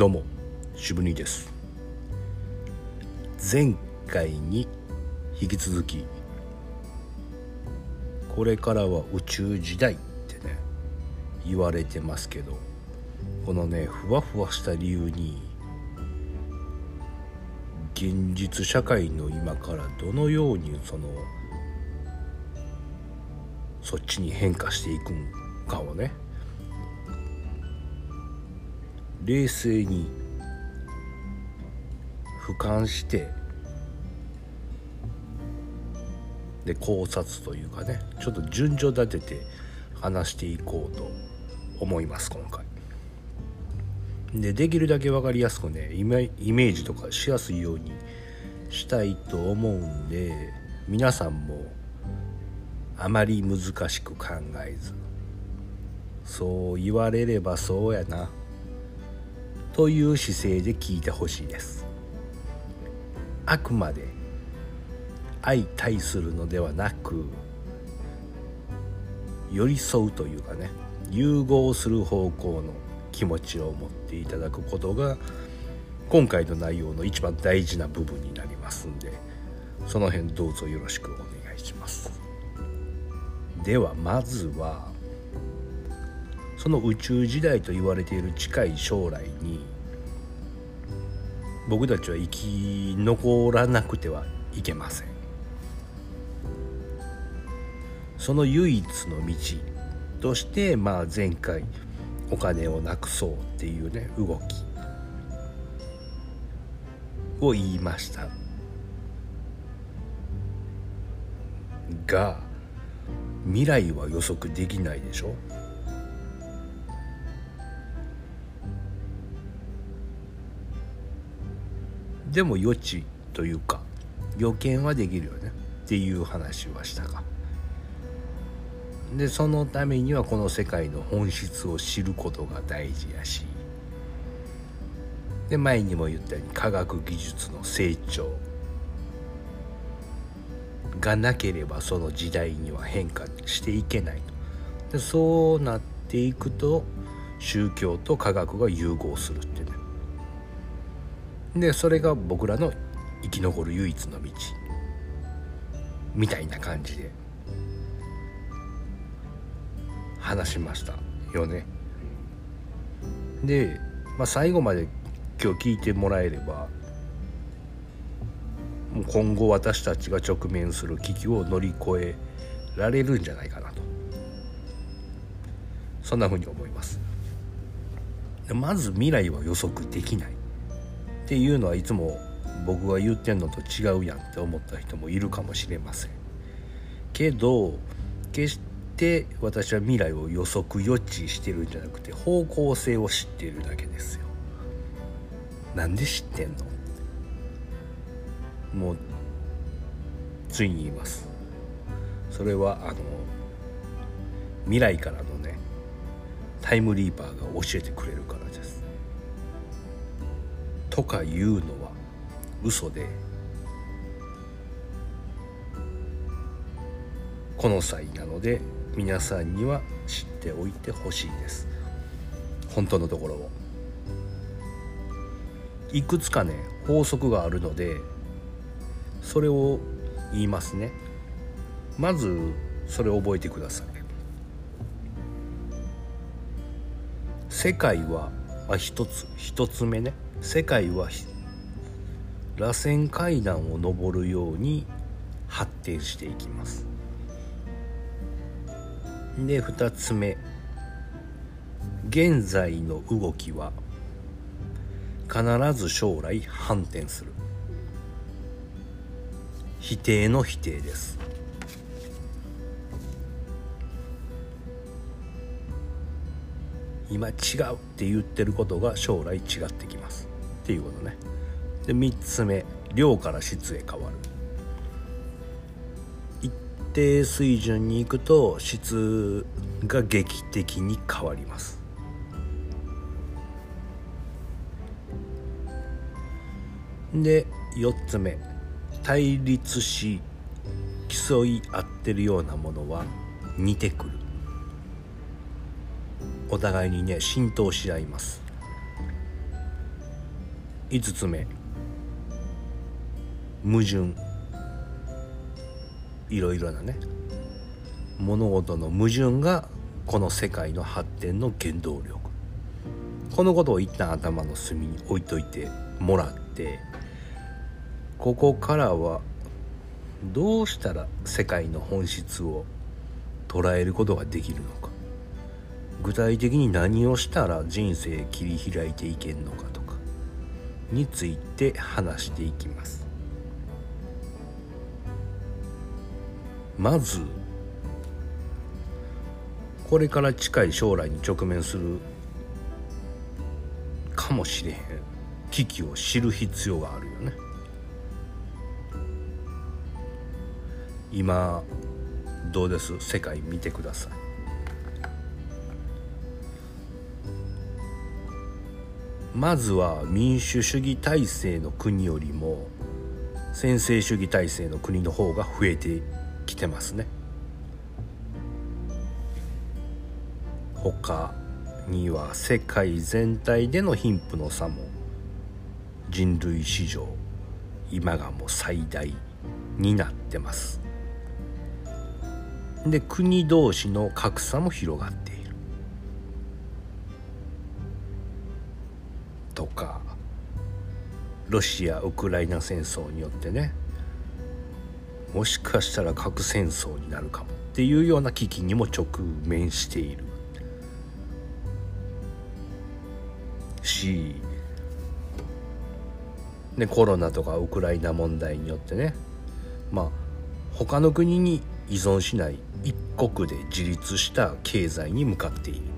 どうも渋兄です。前回に引き続きこれからは宇宙時代ってね言われてますけどこのねふわふわした理由に現実社会の今からどのようにそのそっちに変化していくんかをね冷静に俯瞰してで考察というかねちょっと順序立てて話していこうと思います今回。でできるだけ分かりやすくねイメージとかしやすいようにしたいと思うんで皆さんもあまり難しく考えずそう言われればそうやなという姿勢で聞いてほしいです。あくまで相対するのではなく寄り添うというかね融合する方向の気持ちを持っていただくことが今回の内容の一番大事な部分になりますんでその辺どうぞよろしくお願いします。ではまずはその宇宙時代と言われている近い将来に僕たちは生き残らなくてはいけません。その唯一の道としてまあ前回お金をなくそうっていうね動きを言いました。が未来は予測できないでしょ？でも予知というか予見はできるよね。っていう話はしたが。でそのためにはこの世界の本質を知ることが大事やし。で前にも言ったように科学技術の成長がなければその時代には変化していけないと。でそうなっていくと宗教と科学が融合するってね。でそれが僕らの生き残る唯一の道。みたいな感じで。話しましたよね。で、まあ、最後まで今日聞いてもらえれば今後私たちが直面する危機を乗り越えられるんじゃないかなと。そんなふうに思います。まず未来は予測できない。っていうのはいつも僕が言ってんのと違うやんって思った人もいるかもしれません。けど決して私は未来を予測予知してるんじゃなくて方向性を知っているだけですよ。なんで知ってんの？もうついに言います。それはあの未来からのねタイムリーパーが教えてくれるから。とかいうのは嘘でこの際なので皆さんには知っておいてほしいです。本当のところを。いくつかね法則があるのでそれを言いますね。まずそれを覚えてください。世界はあ一つ一つ目ね。世界は螺旋階段を上るように発展していきます。で2つ目。現在の動きは必ず将来反転する。否定の否定です。今違うって言ってることが将来違ってきます。っていうことね。で3つ目。量から質へ変わる。一定水準に行くと質が劇的に変わります。で4つ目。対立し競い合ってるようなものは似てくる。お互いにね浸透し合います。5つ目。矛盾。いろいろなね。物事の矛盾がこの世界の発展の原動力。このことを一旦頭の隅に置いといてもらってここからはどうしたら世界の本質を捉えることができるのか。具体的に何をしたら人生切り開いていけんのか。について話していきます。まずこれから近い将来に直面するかもしれへん危機を知る必要があるよね。今どうです？世界見てください。まずは民主主義体制の国よりも専制主義体制の国の方が増えてきてますね。他には世界全体での貧富の差も人類史上今がもう最大になってます。で国同士の格差も広がっている。とかロシア・ウクライナ戦争によってねもしかしたら核戦争になるかもっていうような危機にも直面している。しでコロナとかウクライナ問題によってねまあ他の国に依存しない一国で自立した経済に向かっている。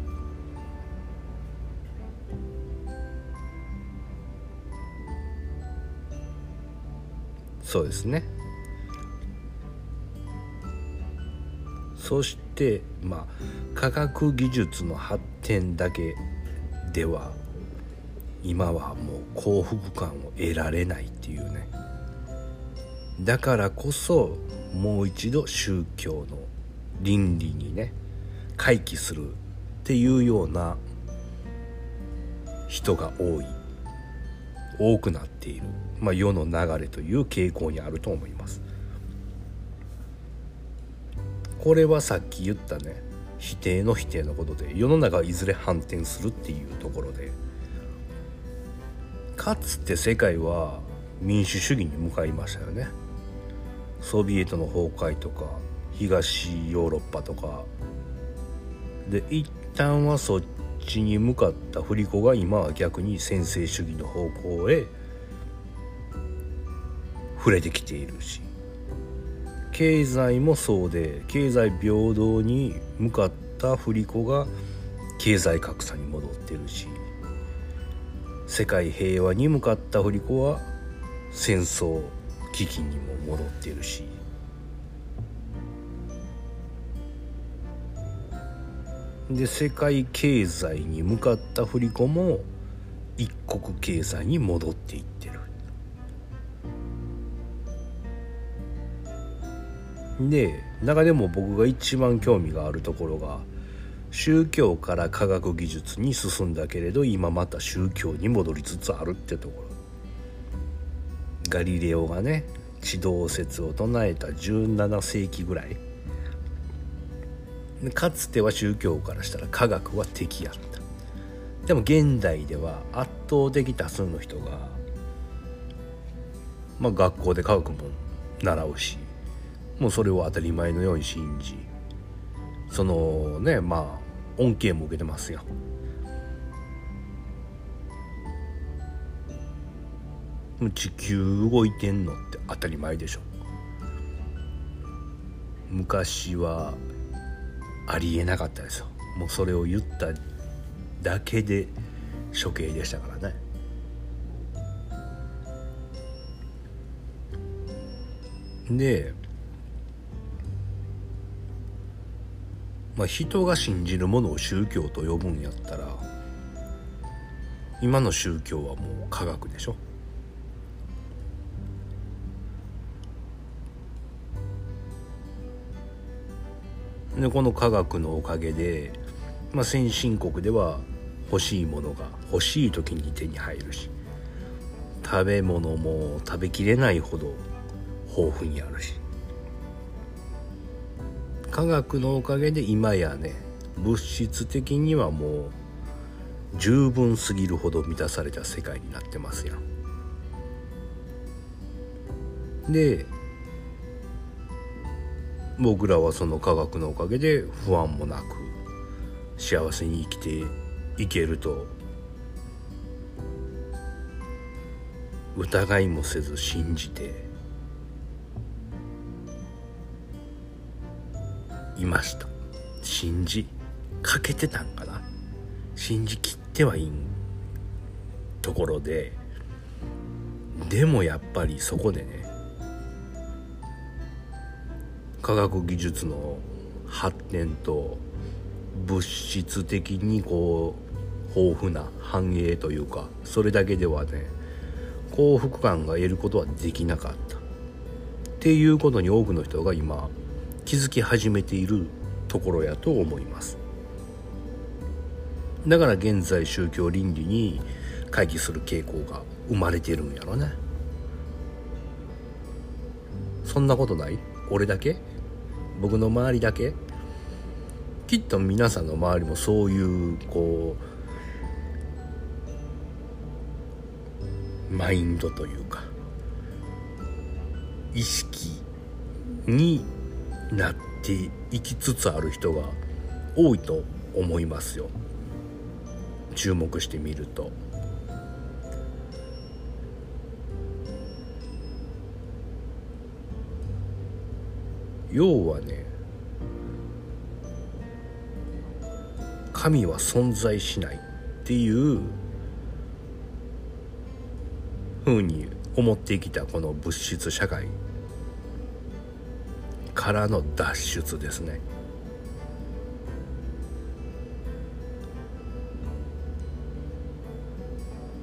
そうですね。そしてまあ科学技術の発展だけでは今はもう幸福感を得られないっていうね。だからこそもう一度宗教の倫理にね回帰するっていうような人が多い。多くなっている、まあ、世の流れという傾向にあると思います。これはさっき言ったね否定の否定のことで世の中はいずれ反転するっていうところでかつて世界は民主主義に向かいましたよね。ソビエトの崩壊とか東ヨーロッパとか。で一旦はそっちに向かった振り子が今は逆に専制主義の方向へ触れてきているし。経済もそうで経済平等に向かった振り子が経済格差に戻ってるし。世界平和に向かった振り子は戦争危機にも戻ってるし。で世界経済に向かった振り子も一国経済に戻っていってる。で中でも僕が一番興味があるところが宗教から科学技術に進んだけれど今また宗教に戻りつつあるってところ。ガリレオがね地動説を唱えた17世紀ぐらい。かつては宗教からしたら科学は敵やった。でも現代では圧倒的多数の人が、まあ、学校で科学も習うしもうそれを当たり前のように信じそのねまあ恩恵も受けてますよ。地球動いてんのって当たり前でしょ。昔はありえなかったですよ。もうそれを言っただけで処刑でしたからね。でまあ人が信じるものを宗教と呼ぶんやったら今の宗教はもう科学でしょ？でこの科学のおかげで、まあ、先進国では欲しいものが欲しい時に手に入るし食べ物も食べきれないほど豊富にあるし科学のおかげで今やね物質的にはもう十分すぎるほど満たされた世界になってますやん。で僕らはその科学のおかげで不安もなく幸せに生きていけると疑いもせず信じていました。信じかけてたんかな。信じきってはいんところで。でもやっぱりそこでね科学技術の発展と物質的にこう豊富な繁栄というかそれだけではね幸福感が得ることはできなかった。っていうことに多くの人が今気づき始めているところやと思います。だから現在宗教倫理に回帰する傾向が生まれてるんやろね。そんなことない？俺だけ？僕の周りだけ？きっと皆さんの周りもそういうこうマインドというか意識になっていきつつある人が多いと思いますよ注目してみると。要はね神は存在しないっていうふうに思ってきたこの物質社会からの脱出ですね。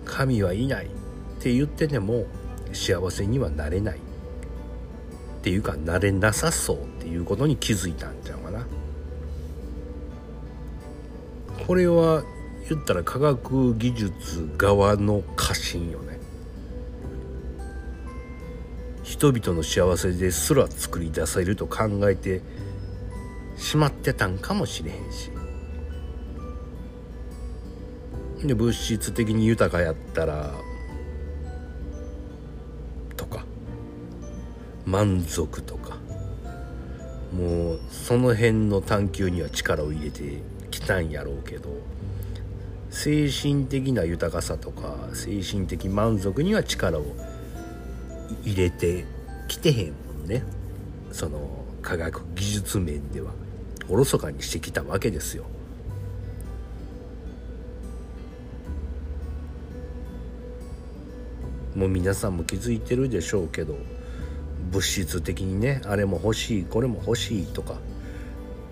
神はいないって言ってても幸せにはなれないっていうかなれなさそうっていうことに気づいたんちゃうかな。これは言ったら科学技術側の過信よね。人々の幸せですら作り出せると考えてしまってたんかもしれへんし。で物質的に豊かやったらとか満足とかもうその辺の探求には力を入れてきたんやろうけど精神的な豊かさとか精神的満足には力を入れて入れてきてへんもんねその科学技術面ではおろそかにしてきたわけですよ。もう皆さんも気づいてるでしょうけど物質的にねあれも欲しいこれも欲しいとか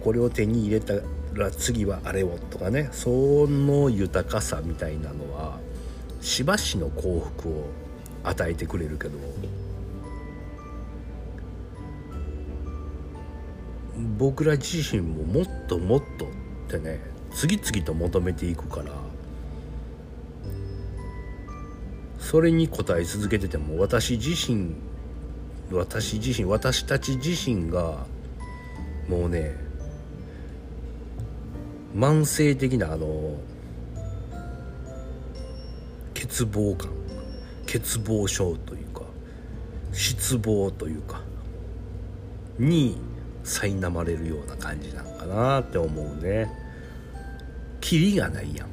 これを手に入れたら次はあれをとかねその豊かさみたいなのはしばしの幸福を与えてくれるけど。僕ら自身ももっともっとってね次々と求めていくから。それに応え続けてても私自身私自身私たち自身がもうね慢性的なあの欠乏感。欠乏症というか失望というかに苛まれるような感じなんかなって思うね。キリがないやん。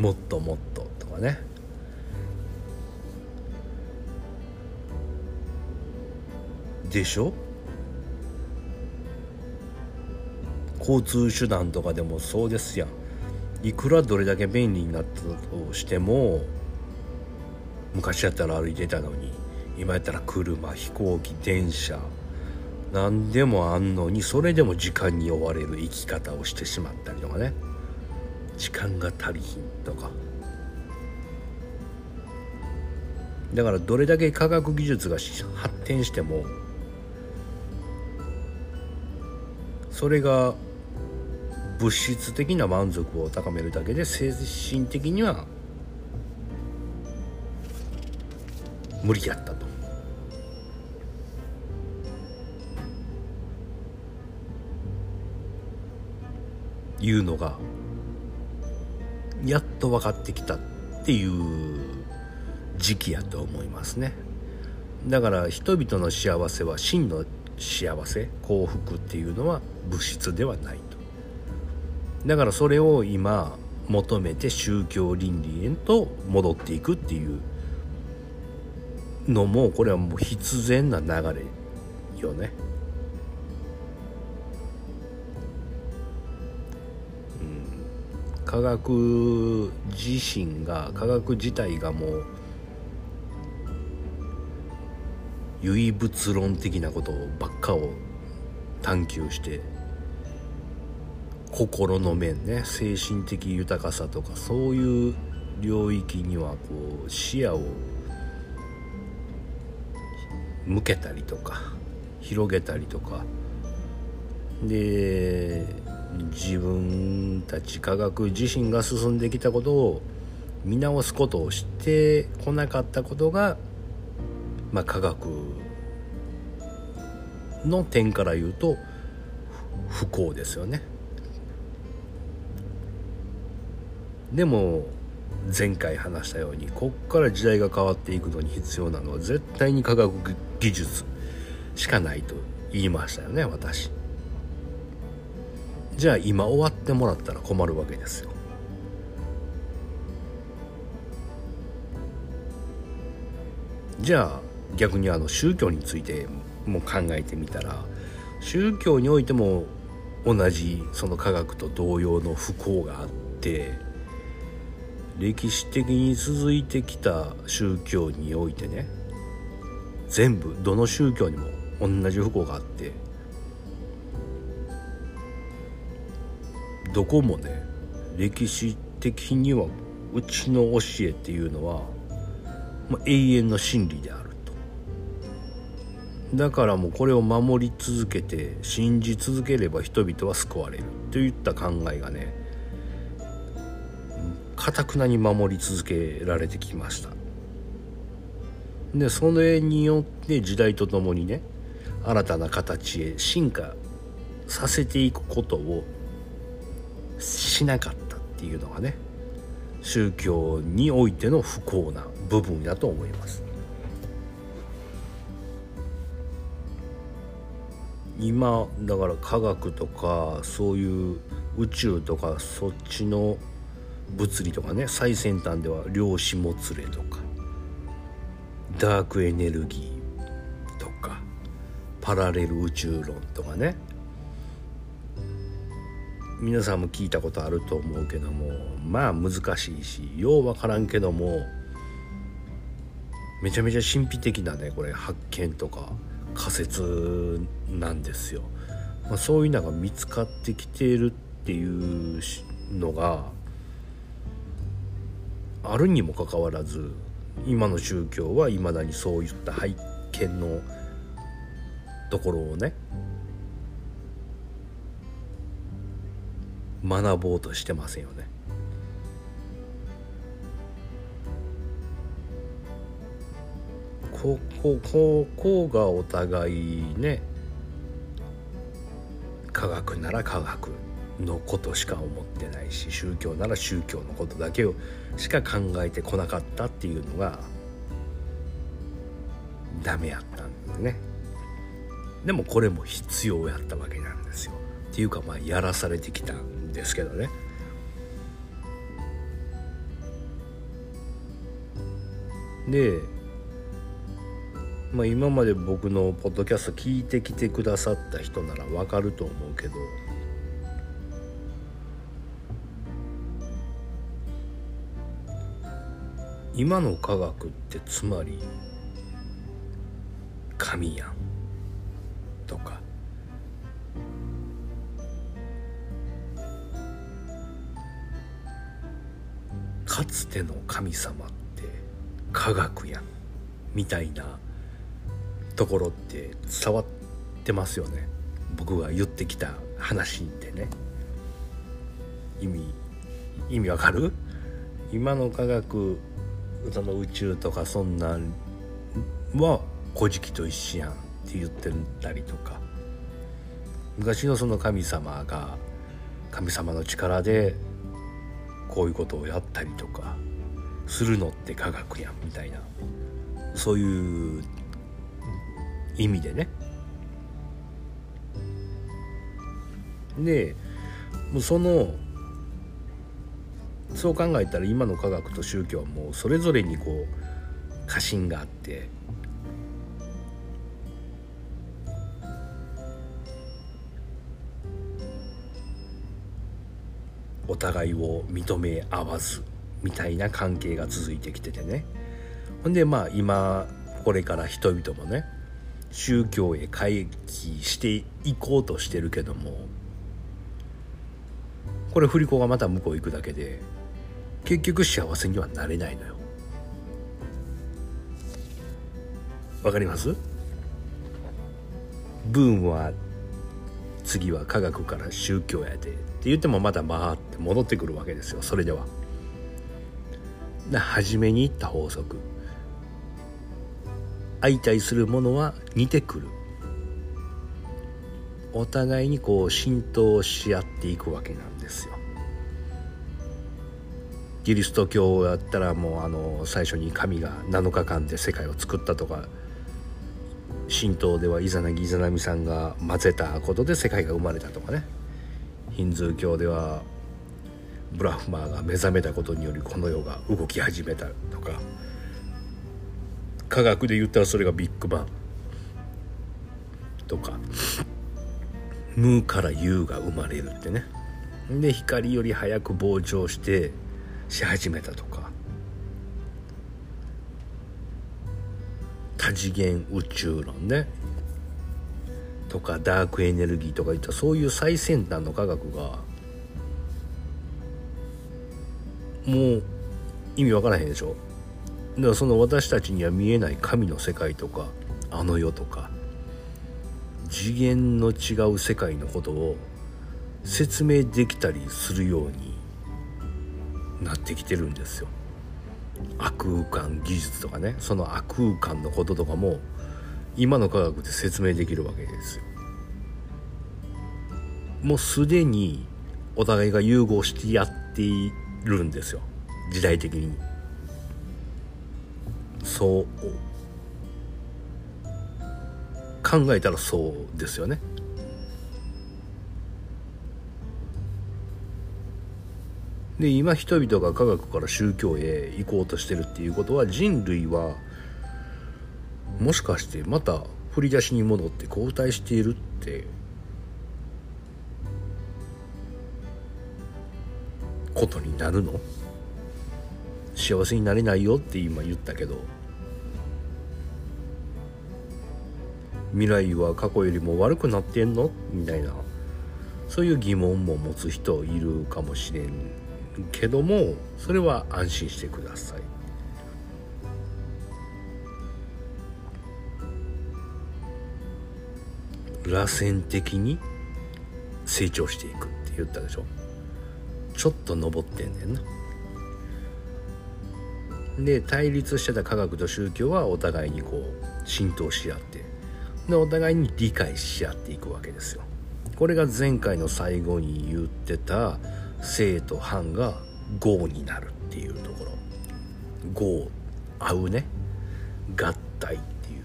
もっともっととかね。でしょ？交通手段とかでもそうですやん。いくらどれだけ便利になったとしても昔やったら歩いてたのに今やったら車飛行機電車何でもあんのにそれでも時間に追われる生き方をしてしまったりとかね。時間が足りひんとか。だからどれだけ科学技術が発展してもそれが物質的な満足を高めるだけで精神的には無理やったと。いうのがやっと分かってきたっていう時期やと思いますねだから人々の幸せは真の幸せ幸福っていうのは物質ではないとだからそれを今求めて宗教倫理へと戻っていくっていうのもこれはもう必然な流れよね。科学自身が科学自体がもう唯物論的なことばっかを探求して心の面ね精神的豊かさとかそういう領域にはこう視野を向けたりとか広げたりとかで自分たち科学自身が進んできたことを見直すことをしてこなかったことが、まあ、科学の点から言うと不幸ですよね。でも前回話したようにこっから時代が変わっていくのに必要なのは絶対に科学技術しかないと言いましたよね私。じゃあ今終わってもらったら困るわけですよ。じゃあ逆にあの宗教についても考えてみたら宗教においても同じその科学と同様の不幸があって歴史的に続いてきた宗教においてね全部どの宗教にも同じ不幸があってどこもね歴史的にはうちの教えっていうのは、まあ、永遠の真理であると。だからもうこれを守り続けて信じ続ければ人々は救われるといった考えがねかたくなに守り続けられてきました。でそれによって時代とともにね新たな形へ進化させていくことをしなかったっていうのがね宗教においての不幸な部分だと思います。今だから科学とかそういう宇宙とかそっちの物理とかね最先端では量子もつれとかダークエネルギーとかパラレル宇宙論とかね皆さんも聞いたことあると思うけどもまあ難しいしよう分からんけどもめちゃめちゃ神秘的なねこれ発見とか仮説なんですよ。まあ、そういうのが見つかってきているっていうのがあるにもかかわらず今の宗教はいまだにそういった拝見のところをね学ぼうとしてませんよね。ここここがお互いね科学なら科学のことしか思ってないし宗教なら宗教のことだけをしか考えてこなかったっていうのがダメやったんですねでもこれも必要やったわけなんですよっていうかまあやらされてきたんですけどね。で、まあ、今まで僕のポッドキャスト聞いてきてくださった人ならわかると思うけど今の科学ってつまり神やん。とか。かつての神様って科学やん。みたいなところって伝わってますよね。僕が言ってきた話ってね。意味意味わかる？今の科学その宇宙とかそんなんは「古事記と一緒やん」って言ってたりとか。昔のその神様が神様の力でこういうことをやったりとかするのって科学やんみたいな。そういう意味でね。でそのそう考えたら今の科学と宗教はもうそれぞれにこう過信があってお互いを認め合わずみたいな関係が続いてきててね。ほんでまあ今これから人々もね宗教へ回帰していこうとしてるけどもこれ振り子がまた向こう行くだけで結局幸せにはなれないのよ。わかります？ブームは次は科学から宗教やでって言ってもまた回って戻ってくるわけですよそれでは。初めに言った法則。相対するものは似てくる。お互いにこう浸透し合っていくわけなんですよ。キリスト教をやったらもうあの最初に神が7日間で世界を作ったとか神道ではイザナギイザナミさんが混ぜたことで世界が生まれたとかね。ヒンズー教ではブラフマーが目覚めたことによりこの世が動き始めたとか。科学で言ったらそれがビッグバンとか。ムーからユーが生まれるってね。で光より早く膨張してし始めたとか。多次元宇宙論ね。とかダークエネルギーとかいったそういう最先端の科学がもう意味わからへんでしょ。だからその私たちには見えない神の世界とかあの世とか次元の違う世界のことを説明できたりするようになってきてるんですよ。悪空間技術とかねその悪空間のこととかも今の科学で説明できるわけですよ。もうすでにお互いが融合してやっているんですよ時代的に。そう考えたらそうですよね。で今人々が科学から宗教へ行こうとしてるっていうことは人類はもしかしてまた振り出しに戻って後退しているって。ことになるの？幸せになれないよって今言ったけど。未来は過去よりも悪くなってんの？みたいな。そういう疑問も持つ人いるかもしれん。けどもそれは安心してください。螺旋的に成長していくって言ったでしょ？ちょっと登ってんねんな。で対立してた科学と宗教はお互いにこう浸透し合ってでお互いに理解し合っていくわけですよ。これが前回の最後に言ってた正と反が合になるっていうところ。合合うね。合体っていう。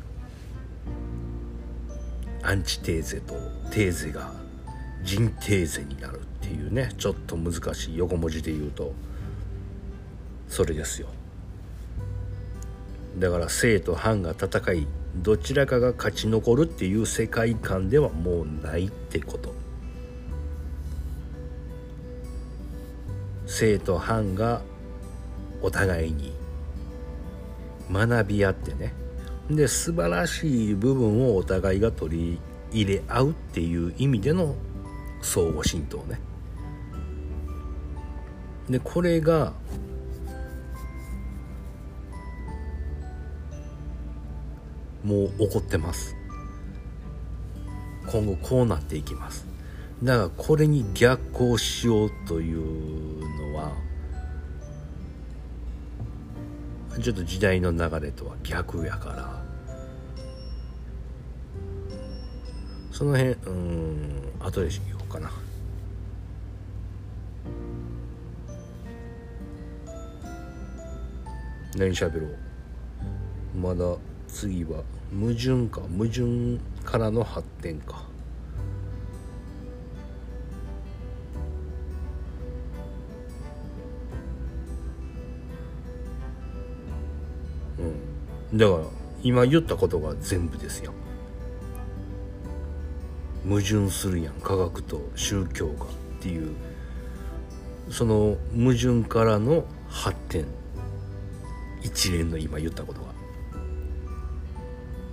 アンチテーゼとテーゼが人テーゼになるっていうね。ちょっと難しい横文字で言うと。それですよ。だから正と反が戦いどちらかが勝ち残るっていう世界観ではもうないってこと。生と反がお互いに学び合ってね。で素晴らしい部分をお互いが取り入れ合うっていう意味での相互浸透ね。でこれがもう起こってます。今後こうなっていきます。だからこれに逆行しようというのはちょっと時代の流れとは逆やから。その辺うん後でしようかな。何喋ろう。まだ次は矛盾か。矛盾からの発展か。だから今言ったことが全部ですよ。矛盾するやん科学と宗教がっていうその矛盾からの発展。一連の今言ったことが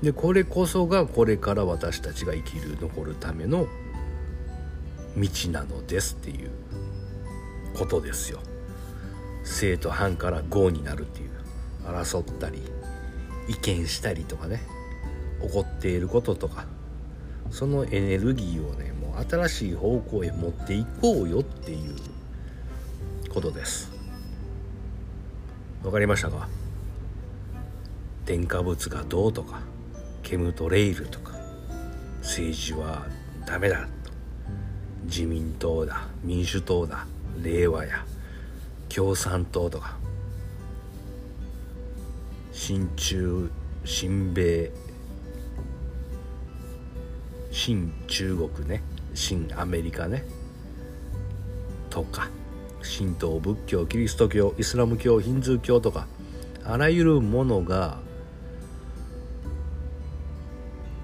でこれこそがこれから私たちが生きる残るための道なのですっていうことですよ。正と反から合になるっていう。争ったり意見したりとかね起こっていることとかそのエネルギーをねもう新しい方向へ持っていこうよっていうことです。わかりましたか？添加物がどうとかケムトレイルとか政治はダメだと。自民党だ民主党だ令和や共産党とか親中親米新中国ね。新アメリカね。とか神道仏教キリスト教イスラム教ヒンズー教とかあらゆるものが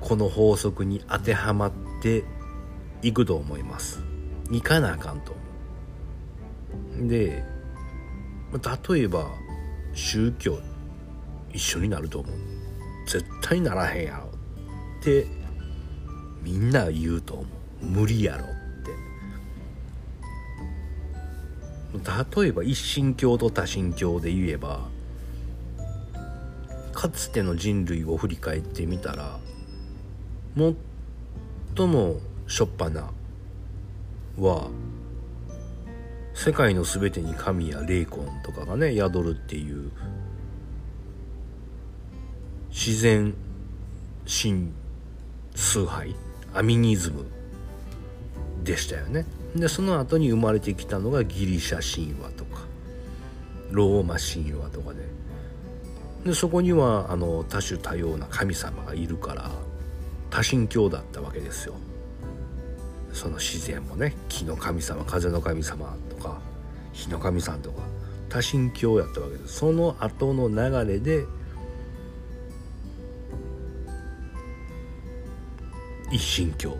この法則に当てはまっていくと思います。いかなあかんと思う。で例えば宗教。一緒になると思う。絶対ならへんやろってみんな言うと思う。無理やろって。例えば一神教と多神教で言えばかつての人類を振り返ってみたら最もしょっぱなは世界の全てに神や霊魂とかがね宿るっていう自然神崇拝アミニズムでしたよね。でその後に生まれてきたのがギリシャ神話とかローマ神話とかで。でそこにはあの多種多様な神様がいるから多神教だったわけですよ。その自然もね木の神様風の神様とか火の神さんとか多神教やったわけです。その後の流れで一神教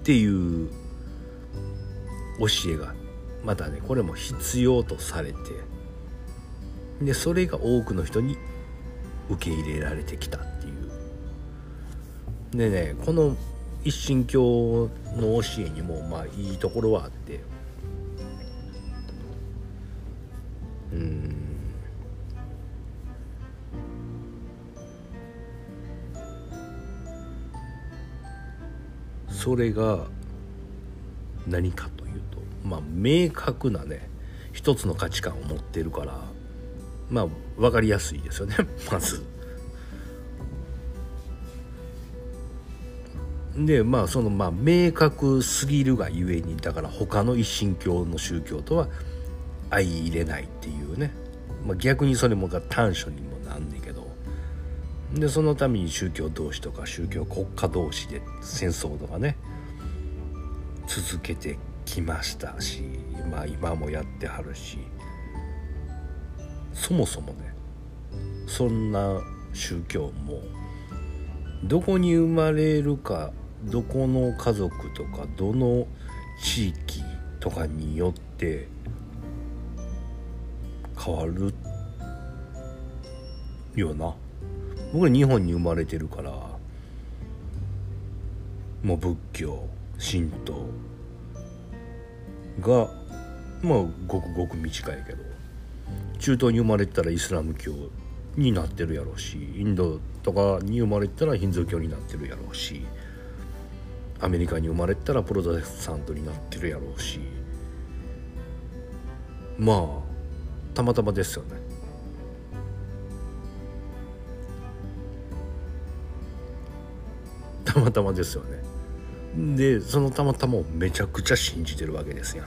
っていう教えがまたねこれも必要とされてでそれが多くの人に受け入れられてきたっていう。でねこの一神教の教えにもまあいいところはあって。それが何かというとまあ明確なね一つの価値観を持ってるからまあ分かりやすいですよね まず。でまあそのまあ明確すぎるがゆえにだから他の一神教の宗教とは相入れないっていうね、まあ、逆にそれもが短所にでそのために宗教同士とか宗教国家同士で戦争とかね続けてきましたし、まあ、今もやってはるしそもそもねそんな宗教もどこに生まれるかどこの家族とかどの地域とかによって変わるような。僕は日本に生まれてるからもう仏教神道がまあごくごく短いけど中東に生まれたらイスラム教になってるやろうしインドとかに生まれたらヒンズー教になってるやろうしアメリカに生まれたらプロテスタントになってるやろうし。まあたまたまですよね。たまたまですよね。でそのたまたまをめちゃくちゃ信じてるわけですやん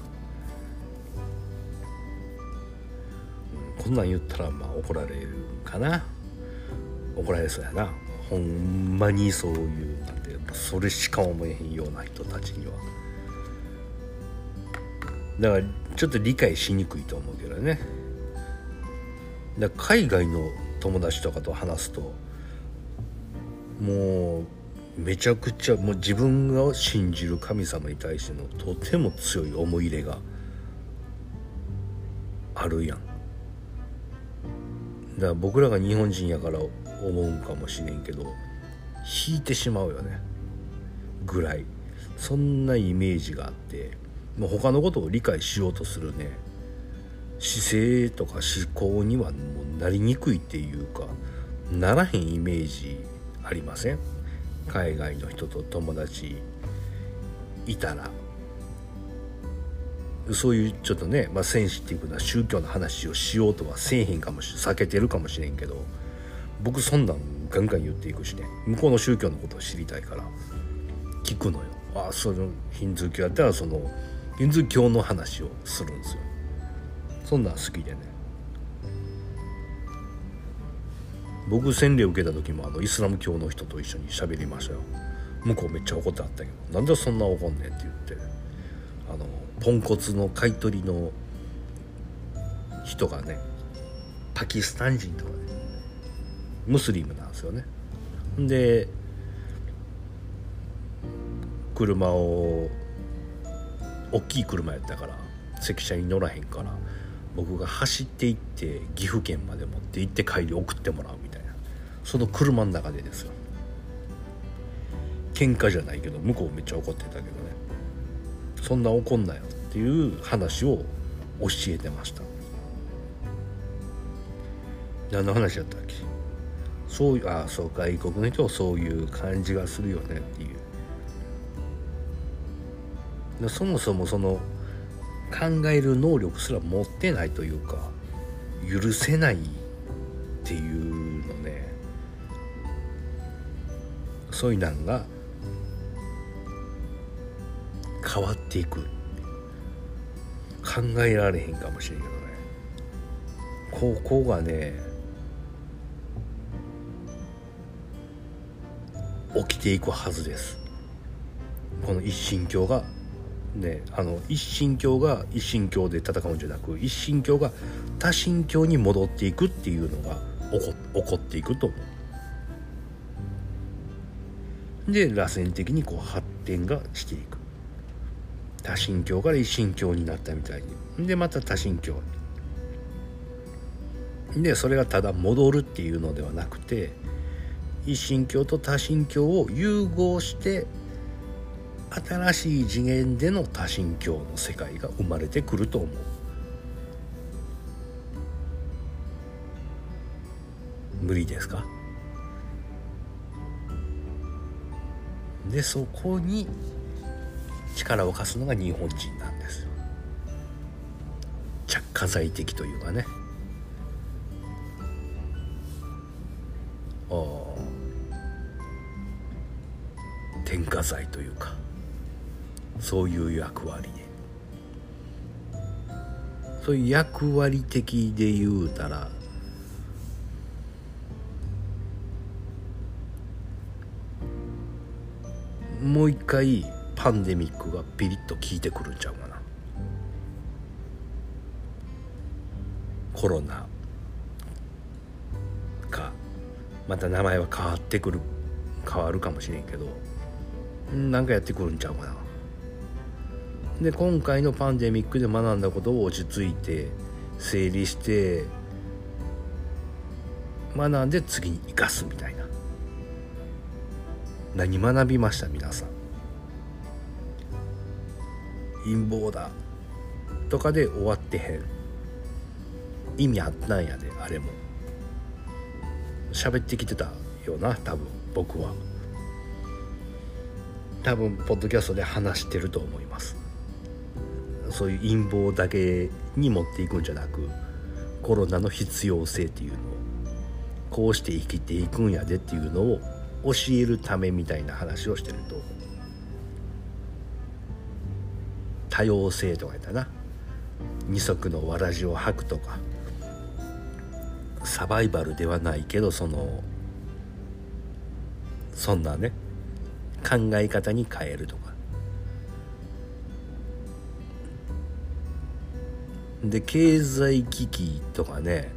こんなん言ったらまあ怒られるかな。怒られそうやな。ほんまにそういうなんてそれしか思えへんような人たちには。だからちょっと理解しにくいと思うけどね。だ海外の友達とかと話すともうめちゃくちゃもう自分が信じる神様に対してのとても強い思い入れがあるやん。だから僕らが日本人やから思うんかもしれんけど引いてしまうよね。ぐらい。そんなイメージがあってもう他のことを理解しようとするね。姿勢とか思考にはもうなりにくいっていうかならへんイメージありません？海外の人と友達いたらそういうちょっとね、まあ、センシティブな宗教の話をしようとはせえへんかもしれん避けてるかもしれんけど僕そんなんガンガン言っていくしね。向こうの宗教のことを知りたいから聞くのよ。あそのヒンズー教やったらそのヒンズー教の話をするんですよ。そんなん好きでね。僕洗礼受けた時もあのイスラム教の人と一緒に喋りましたよ。向こうめっちゃ怒ってあったけどなんでそんな怒んねんって言ってあのポンコツの買い取りの人がねパキスタン人とかねムスリムなんですよね。で車を大きい車やったから関車に乗らへんから僕が走って行って岐阜県まで持って行って帰り送ってもらう。その車の中でですよ。喧嘩じゃないけど向こうめっちゃ怒ってたけどね。そんな怒んなよっていう話を教えてました。何の話だったっけ？そういうああそう外国の人はそういう感じがするよねっていう。そもそもその考える能力すら持ってないというか許せないっていうそういうなんが変わっていく。考えられへんかもしれんけどね。ここがね起きていくはずです。この一神教がねあの一神教が一神教で戦うんじゃなく一神教が多神教に戻っていくっていうのが起こ起こっていくと思う。で螺旋的にこう発展がしていく。多神教から一神教になったみたいに。でまた多神教。でそれがただ戻るっていうのではなくて一神教と多神教を融合して新しい次元での多神教の世界が生まれてくると思う。無理ですか？でそこに力を貸すのが日本人なんです。着火剤的というかね。あ添加剤というか。そういう役割で。そういう役割的で言うたらもう一回パンデミックがピリッと効いてくるんちゃうかな。コロナかまた名前は変わってくる変わるかもしれんけどなんかやってくるんちゃうかな。で今回のパンデミックで学んだことを落ち着いて整理して学んで次に生かすみたいな。何学びました皆さん？陰謀だとかで終わってへん。意味あったんやであれも。喋ってきてたよな多分僕は。多分ポッドキャストで話してると思います。そういう陰謀だけに持っていくんじゃなくコロナの必要性っていうのをこうして生きていくんやでっていうのを教えるためみたいな話をしてると。多様性とか言ったな。二足のわらじを履くとか。サバイバルではないけどそのそんなね考え方に変えるとか。で経済危機とかね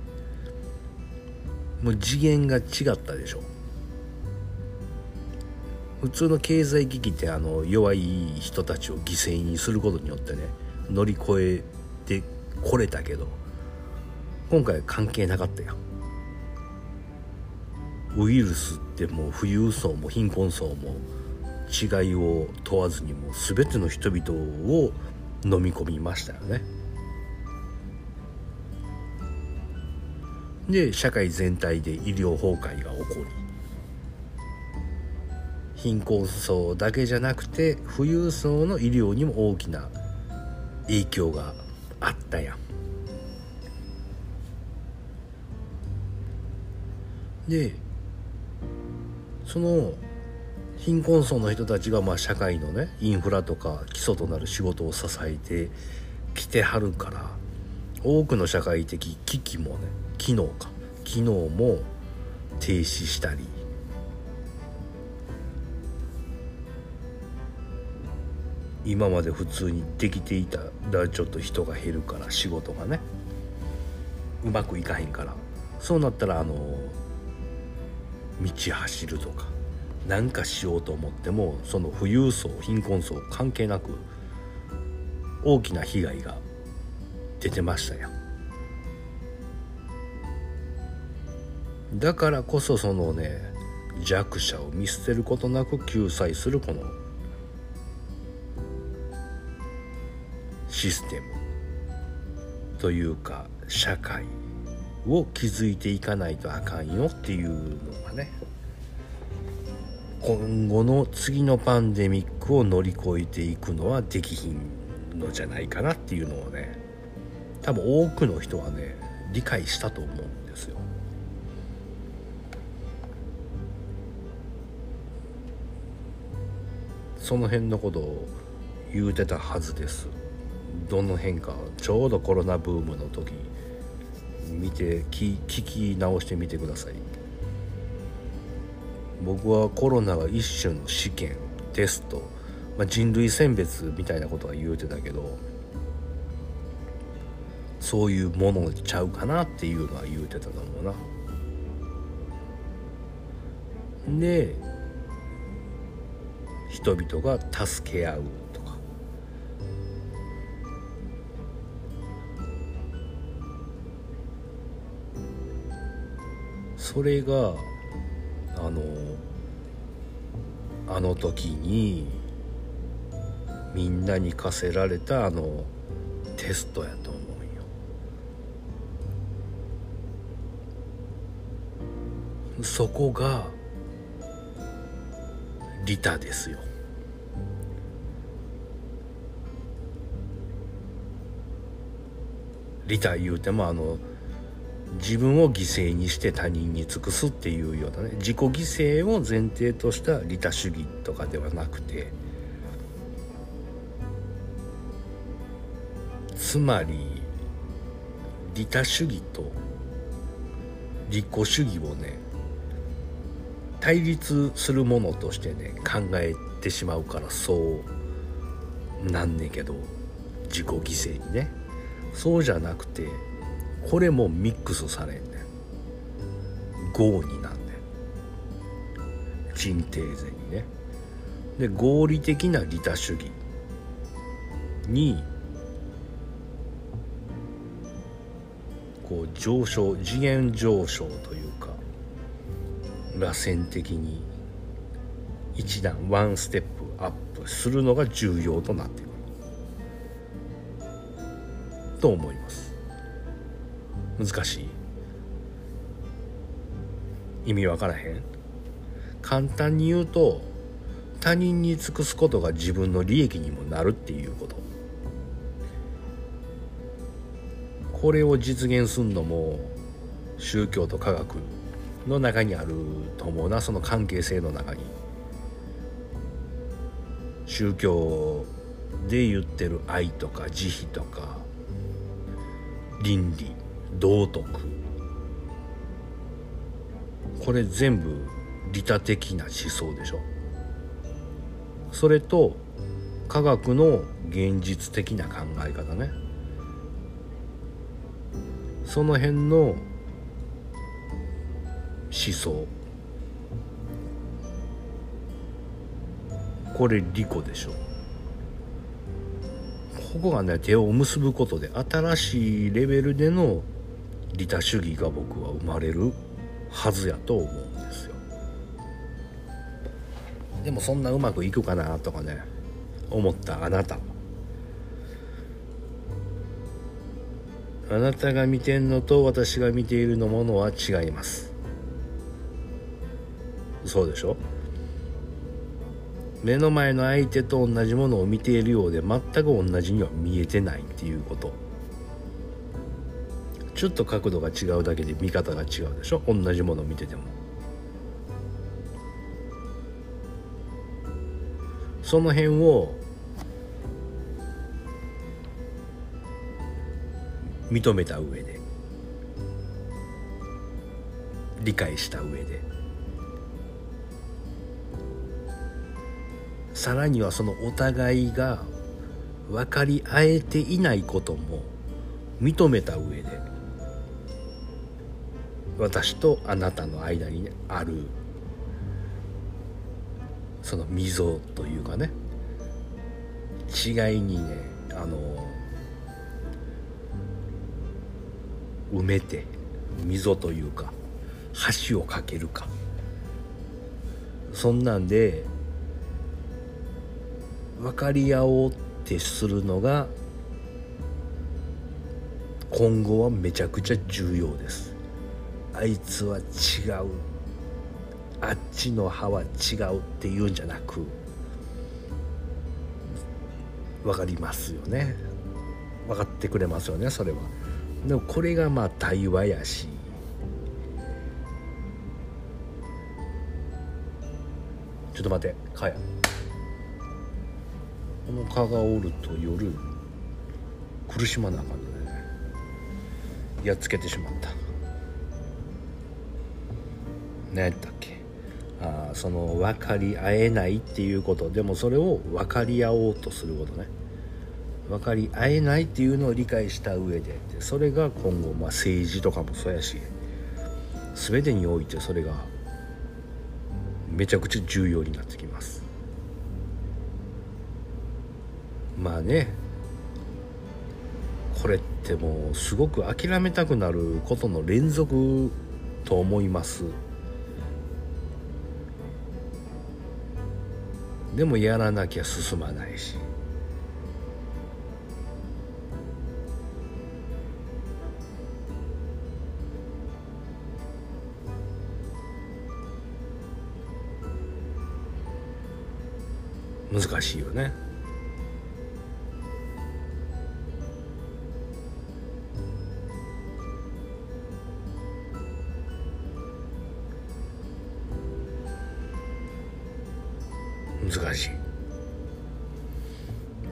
もう次元が違ったでしょ。普通の経済危機ってあの弱い人たちを犠牲にすることによってね乗り越えてこれたけど今回は関係なかったよ。ウイルスってもう富裕層も貧困層も違いを問わずにもう全ての人々を飲み込みましたよね。で社会全体で医療崩壊が起こり貧困層だけじゃなくて富裕層の医療にも大きな影響があったやん。でその貧困層の人たちがまあ社会のねインフラとか基礎となる仕事を支えてきてはるから多くの社会的危機もね機能か機能も停止したり今まで普通にできていたらちょっと人が減るから仕事がね。うまくいかへんから。そうなったらあの道走るとか何かしようと思ってもその富裕層貧困層関係なく大きな被害が出てましたよ。だからこそそのね弱者を見捨てることなく救済するこのシステムというか社会を築いていかないとあかんよっていうのがね今後の次のパンデミックを乗り越えていくのはできひんのじゃないかなっていうのをね多分多くの人はね理解したと思うんですよ。その辺のことを言うてたはずです。どの辺かちょうどコロナブームの時見て聞き直してみてください。僕はコロナが一種の試験テスト、まあ、人類選別みたいなことは言うてたけどそういうものちゃうかなっていうのは言うてたと思うな。で人々が助け合う。それがあのあの時にみんなに課せられたあのテストやと思うよ。そこが利他ですよ。利他言うてもあの自分を犠牲にして他人に尽くすっていうようなね自己犠牲を前提とした利他主義とかではなくてつまり利他主義と利己主義をね対立するものとしてね考えてしまうからそうなんねんけど自己犠牲にね。そうじゃなくてこれもミックスされんねん。合になんねん。鎮定税にね。で合理的な利他主義にこう上昇次元上昇というか螺旋的に一段ワンステップアップするのが重要となってくる。と思います。難しい。意味わからへん。簡単に言うと他人に尽くすことが自分の利益にもなるっていうこと。これを実現するのも宗教と科学の中にあると思うな。その関係性の中に。宗教で言ってる愛とか慈悲とか倫理。道徳。これ全部利他的な思想でしょ。それと科学の現実的な考え方ね。その辺の思想。これ利己でしょ。ここがね手を結ぶことで新しいレベルでの利他主義が僕は生まれるはずやと思うんですよ。でもそんなうまくいくかなとかね思ったあなたあなたが見てんのと私が見ているのものは違います。そうでしょ？目の前の相手と同じものを見ているようで全く同じには見えてないっていうこと。ちょっと角度が違うだけで見方が違うでしょ？同じものを見てても。その辺を認めた上で理解した上でさらにはそのお互いが分かり合えていないことも認めた上で私とあなたの間に、あるその溝というかね。違いにねあの埋めて溝というか橋を架けるか。そんなんで分かり合おうってするのが今後はめちゃくちゃ重要です。あいつは違う。あっちの歯は違うっていうんじゃなく分かりますよね。分かってくれますよねそれは。でもこれがまあ対話やし。ちょっと待ってかやこの蚊がおると夜苦しまなあかんのね。やっつけてしまった。何やったっけ？あその分かり合えないっていうこと。でもそれを分かり合おうとすることね。分かり合えないっていうのを理解した上でそれが今後、まあ、政治とかもそうやし全てにおいてそれがめちゃくちゃ重要になってきます。まあね。これってもうすごく諦めたくなることの連続と思います。でもやらなきゃ進まないし。難しいよね。難しい。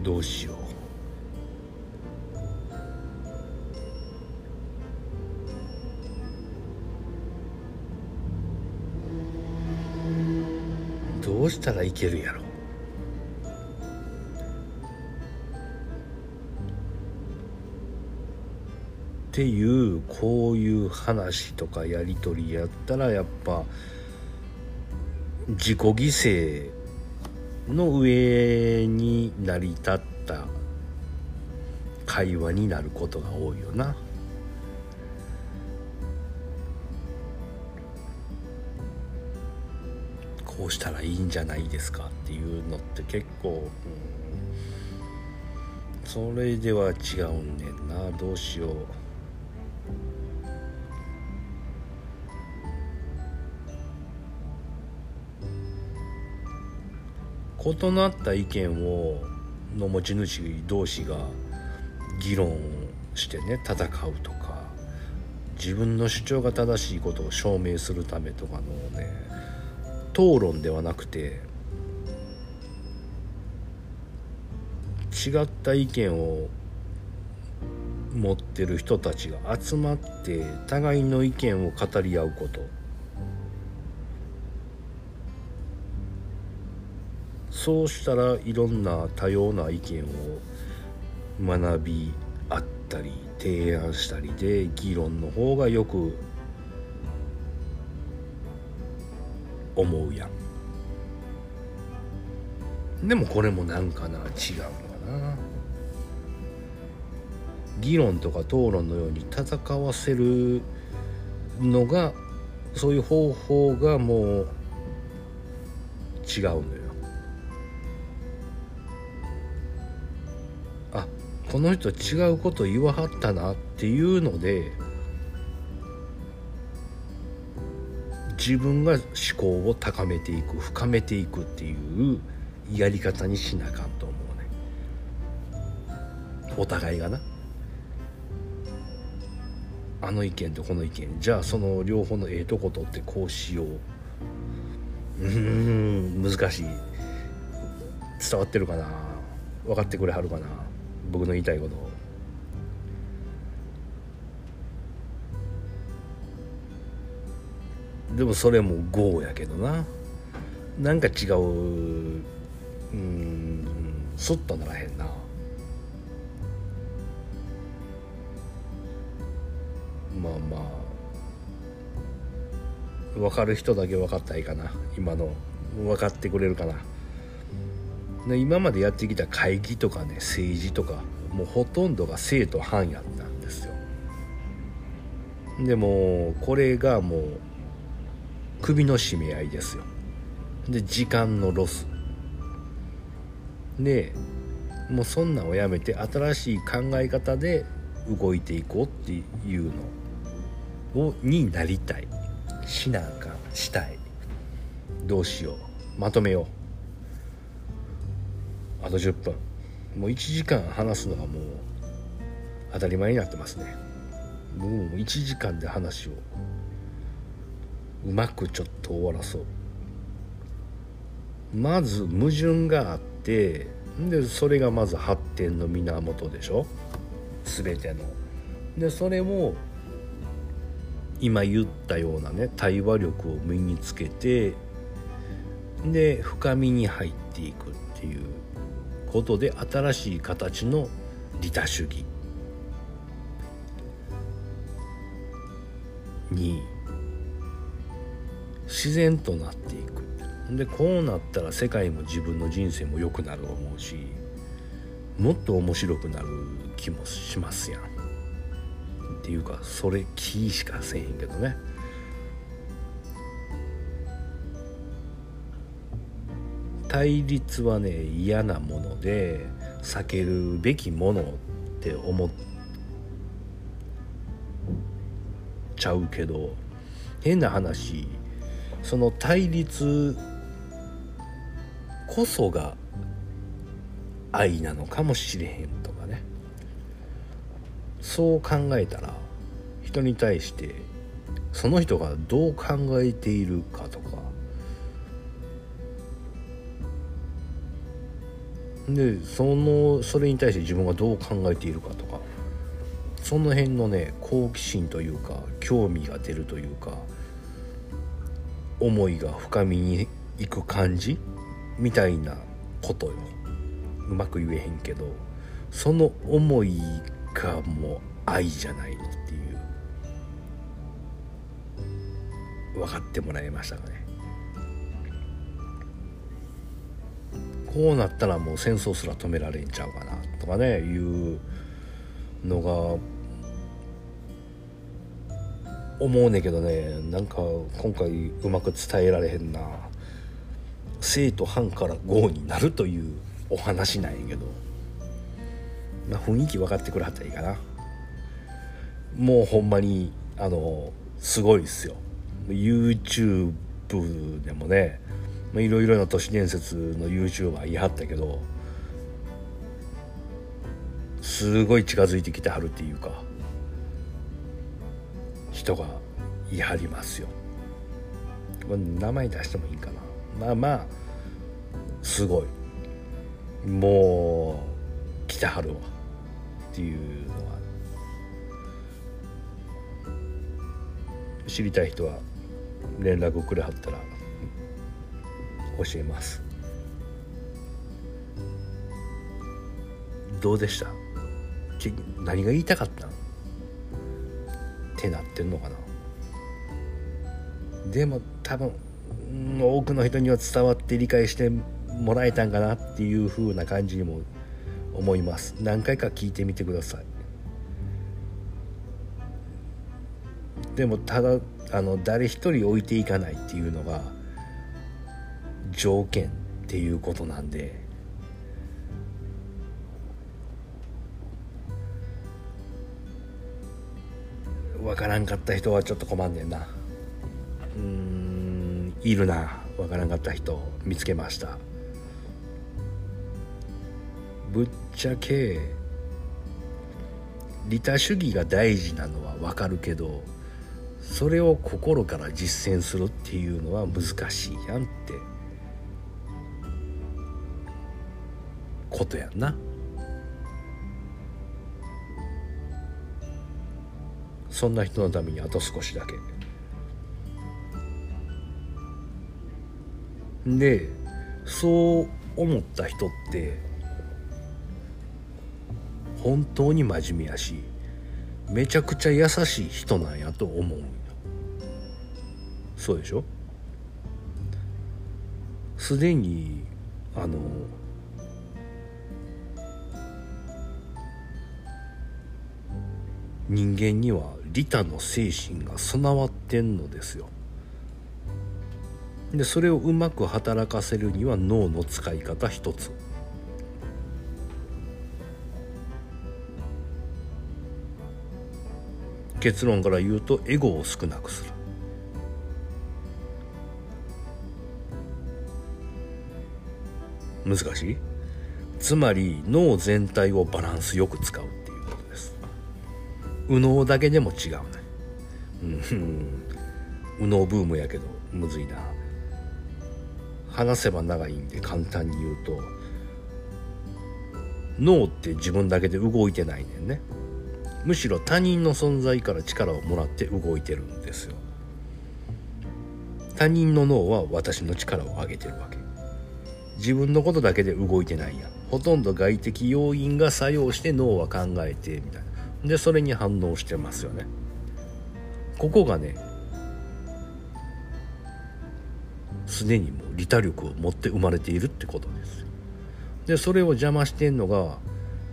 どうしよう。どうしたらいけるやろ。っていうこういう話とかやり取りやったらやっぱ自己犠牲の上に成り立った会話になることが多いよな。こうしたらいいんじゃないですかっていうのって結構、うん、それでは違うんねんなどうしよう。異なった意見をの持ち主同士が議論してね戦うとか自分の主張が正しいことを証明するためとかのね討論ではなくて違った意見を持ってる人たちが集まって互いの意見を語り合うこと。そうしたらいろんな多様な意見を学び合ったり提案したりで議論の方がよく思うやん。でもこれもなんかな違うのかな。議論とか討論のように戦わせるのがそういう方法がもう違うのよ。この人違うこと言わはったなっていうので自分が思考を高めていく深めていくっていうやり方にしなあかんと思うねお互いがな。あの意見とこの意見。じゃあその両方のええとこ取ってこうしよう。うん難しい。伝わってるかな。分かってくれはるかな。僕の言いたいことを。でもそれも GO やけどな。なんか違う。うんスッとならへんな。まあまあ。分かる人だけ分かったらいいかな。今の。分かってくれるかな。今までやってきた会議とかね政治とかもうほとんどが生と反やったんですよ。でもこれがもう首の締め合いですよ。で時間のロス。でもうそんなんをやめて新しい考え方で動いていこうっていうのをになりたい。しなあかんしたい。どうしよう。まとめよう。あと10分。もう1時間話すのがもう当たり前になってますね。も1時間で話をうまくちょっと終わらそう。まず矛盾があってでそれがまず発展の源でしょ。全ての。でそれを今言ったようなね対話力を身につけてで深みに入っていくっていう。ことで新しい形の利他主義。に自然となっていく。でこうなったら世界も自分の人生も良くなる思うしもっと面白くなる気もしますやん。っていうかそれ気しかせへんけどね。対立はね嫌なもので避けるべきものって思っちゃうけど変な話その対立こそが愛なのかもしれへんとかね。そう考えたら人に対してその人がどう考えているかとかでそのそれに対して自分がどう考えているかとかその辺のね好奇心というか興味が出るというか思いが深みにいく感じみたいなことようまく言えへんけどその思いがもう愛じゃないのっていう分かってもらえましたかね。こうなったらもう戦争すら止められんちゃうかなとかねいうのが思うねんけどね。なんか今回うまく伝えられへんな生と反から合になるというお話なんやけど、まあ、雰囲気分かってくれはったらいいかな。もうほんまにあのすごいっすよ。YouTube でもねいろいろな都市伝説の YouTuber 言いはったけどすごい近づいてきてはるっていうか人が言いはりますよ。名前出してもいいかな。まあまあすごい。もう来てはるわっていうのは知りたい人は連絡くれはったら教えます。どうでした？何が言いたかった？んってなってんのかな？でも多分多くの人には伝わって理解してもらえたんかなっていう風な感じにも思います何回か聞いてみてくださいでもただあの誰一人置いていかないっていうのが条件っていうことなんで。分からんかった人はちょっと困んねんな。うんいるな。分からんかった人見つけました。ぶっちゃけ利他主義が大事なのは分かるけどそれを心から実践するっていうのは難しいやんって。ことやんな。そんな人のためにあと少しだけ。でそう思った人って本当に真面目やしめちゃくちゃ優しい人なんやと思うよそうでしょ？すでにあの人間には利他の精神が備わってんのですよ。でそれをうまく働かせるには脳の使い方一つ。結論から言うとエゴを少なくする。難しい？つまり脳全体をバランスよく使う。右脳だけでも違うね。うん。右脳ブームやけどむずいな。話せば長いんで簡単に言うと脳って自分だけで動いてないねんね。むしろ他人の存在から力をもらって動いてるんですよ。他人の脳は私の力を上げてるわけ。自分のことだけで動いてないやほとんど外的要因が作用して脳は考えてみたいな。でそれに反応してますよね。ここがねすでにもう利他力を持って生まれているってことです。でそれを邪魔してんのが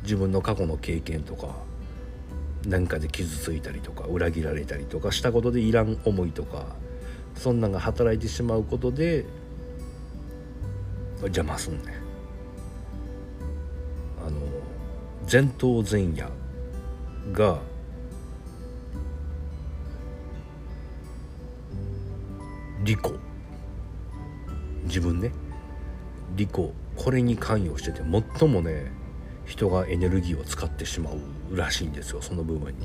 自分の過去の経験とか何かで傷ついたりとか裏切られたりとかしたことでいらん思いとかそんなんが働いてしまうことで邪魔すんねあの前頭前野が利己。自分ね。利己。これに関与してて最もね人がエネルギーを使ってしまうらしいんですよその部分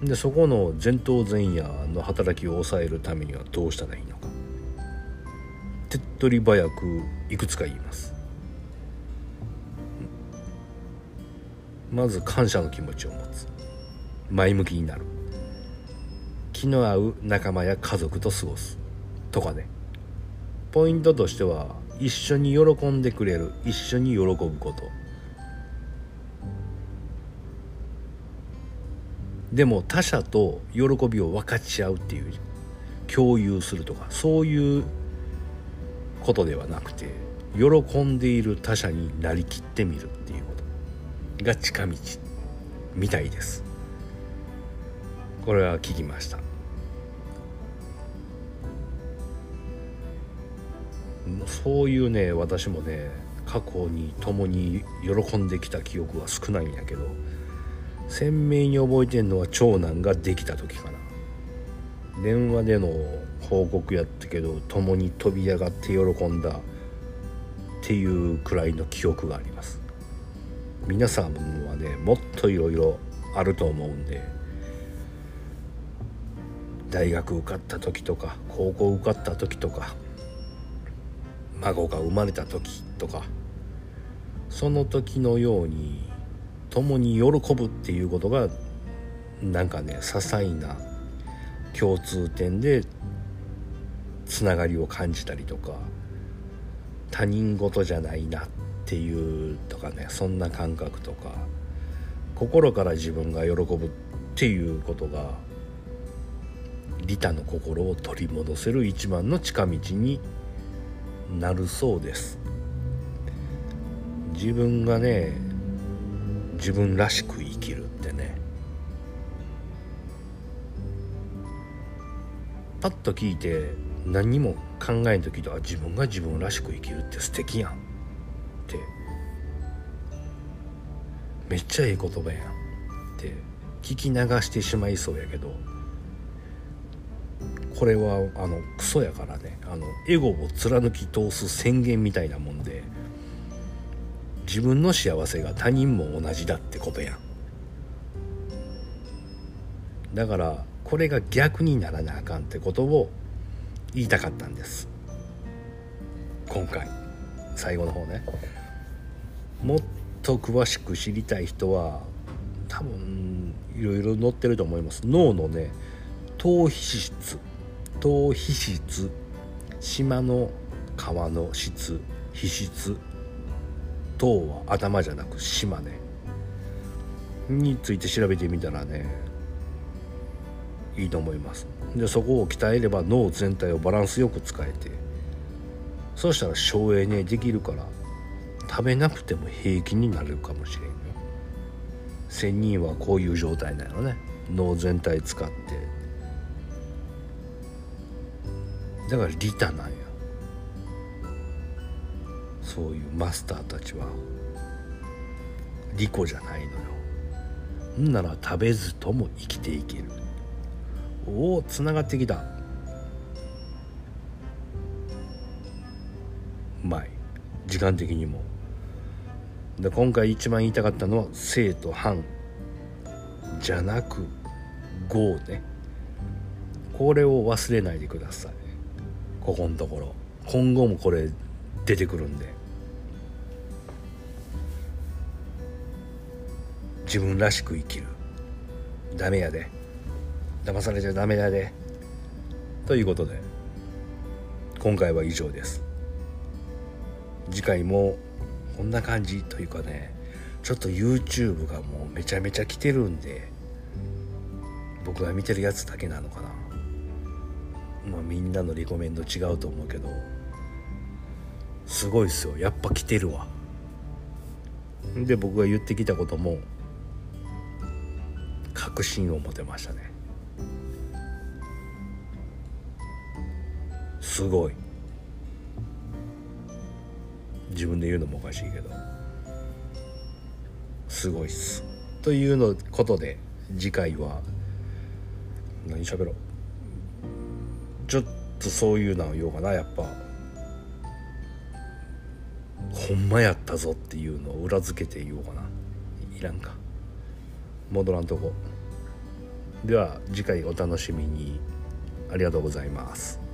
に。でそこの前頭前野の働きを抑えるためにはどうしたらいいのか。手っ取り早くいくつか言います。まず感謝の気持ちを持つ。前向きになる。気の合う仲間や家族と過ごす。とかね。ポイントとしては一緒に喜んでくれる。一緒に喜ぶこと。でも他者と喜びを分かち合うっていう共有するとかそういうことではなくて喜んでいる他者になりきってみるっていう。が近道みたいです。これは聞きました。そういうね私もね過去に共に喜んできた記憶は少ないんやけど鮮明に覚えてんのは長男ができた時かな。電話での報告やったけど共に飛び上がって喜んだっていうくらいの記憶があります。皆さんはねもっといろいろあると思うんで大学受かった時とか高校受かった時とか孫が生まれた時とかその時のように共に喜ぶっていうことがなんかね些細な共通点でつながりを感じたりとか他人事じゃないなってていうとかねそんな感覚とか心から自分が喜ぶっていうことが利他の心を取り戻せる一番の近道になるそうです。自分がね自分らしく生きるってねパッと聞いて何にも考えん時とは自分が自分らしく生きるって素敵やん。めっちゃええ言葉やん。って聞き流してしまいそうやけどこれはあのクソやからね。あのエゴを貫き通す宣言みたいなもんで自分の幸せが他人も同じだってことやん。だからこれが逆にならなあかんってことを言いたかったんです。今回。最後の方ね。もっと詳しく知りたい人は多分いろいろ載ってると思います。脳のね頭皮質。頭皮質。島の皮の質。皮質。頭は頭じゃなく島ね。について調べてみたらねいいと思います。でそこを鍛えれば脳全体をバランスよく使えて。そうしたら省エネできるから食べなくても平気になるかもしれんよ。仙人はこういう状態なのね。脳全体使って。だから利他なんやそういうマスターたちは。利己じゃないのよ。んなら食べずとも生きていける。おおつながってきた。うまい。時間的にも。で今回一番言いたかったのは生と反。じゃなく合ね。これを忘れないでください。ここのところ。今後もこれ出てくるんで。自分らしく生きる。ダメやで。騙されちゃダメやで。ということで今回は以上です。次回もこんな感じというかねちょっと YouTube がもうめちゃめちゃ来てるんで僕が見てるやつだけなのかな。まあみんなのリコメンド違うと思うけどすごいっすよ。やっぱ来てるわ。で僕が言ってきたことも確信を持てましたね。すごい。自分で言うのもおかしいけどすごいっす。というのことで次回は何喋ろう。ちょっとそういうのを言おうかな。やっぱほんまやったぞっていうのを裏付けて言おうかな。いらんか。戻らんとこ。では次回お楽しみに。ありがとうございます。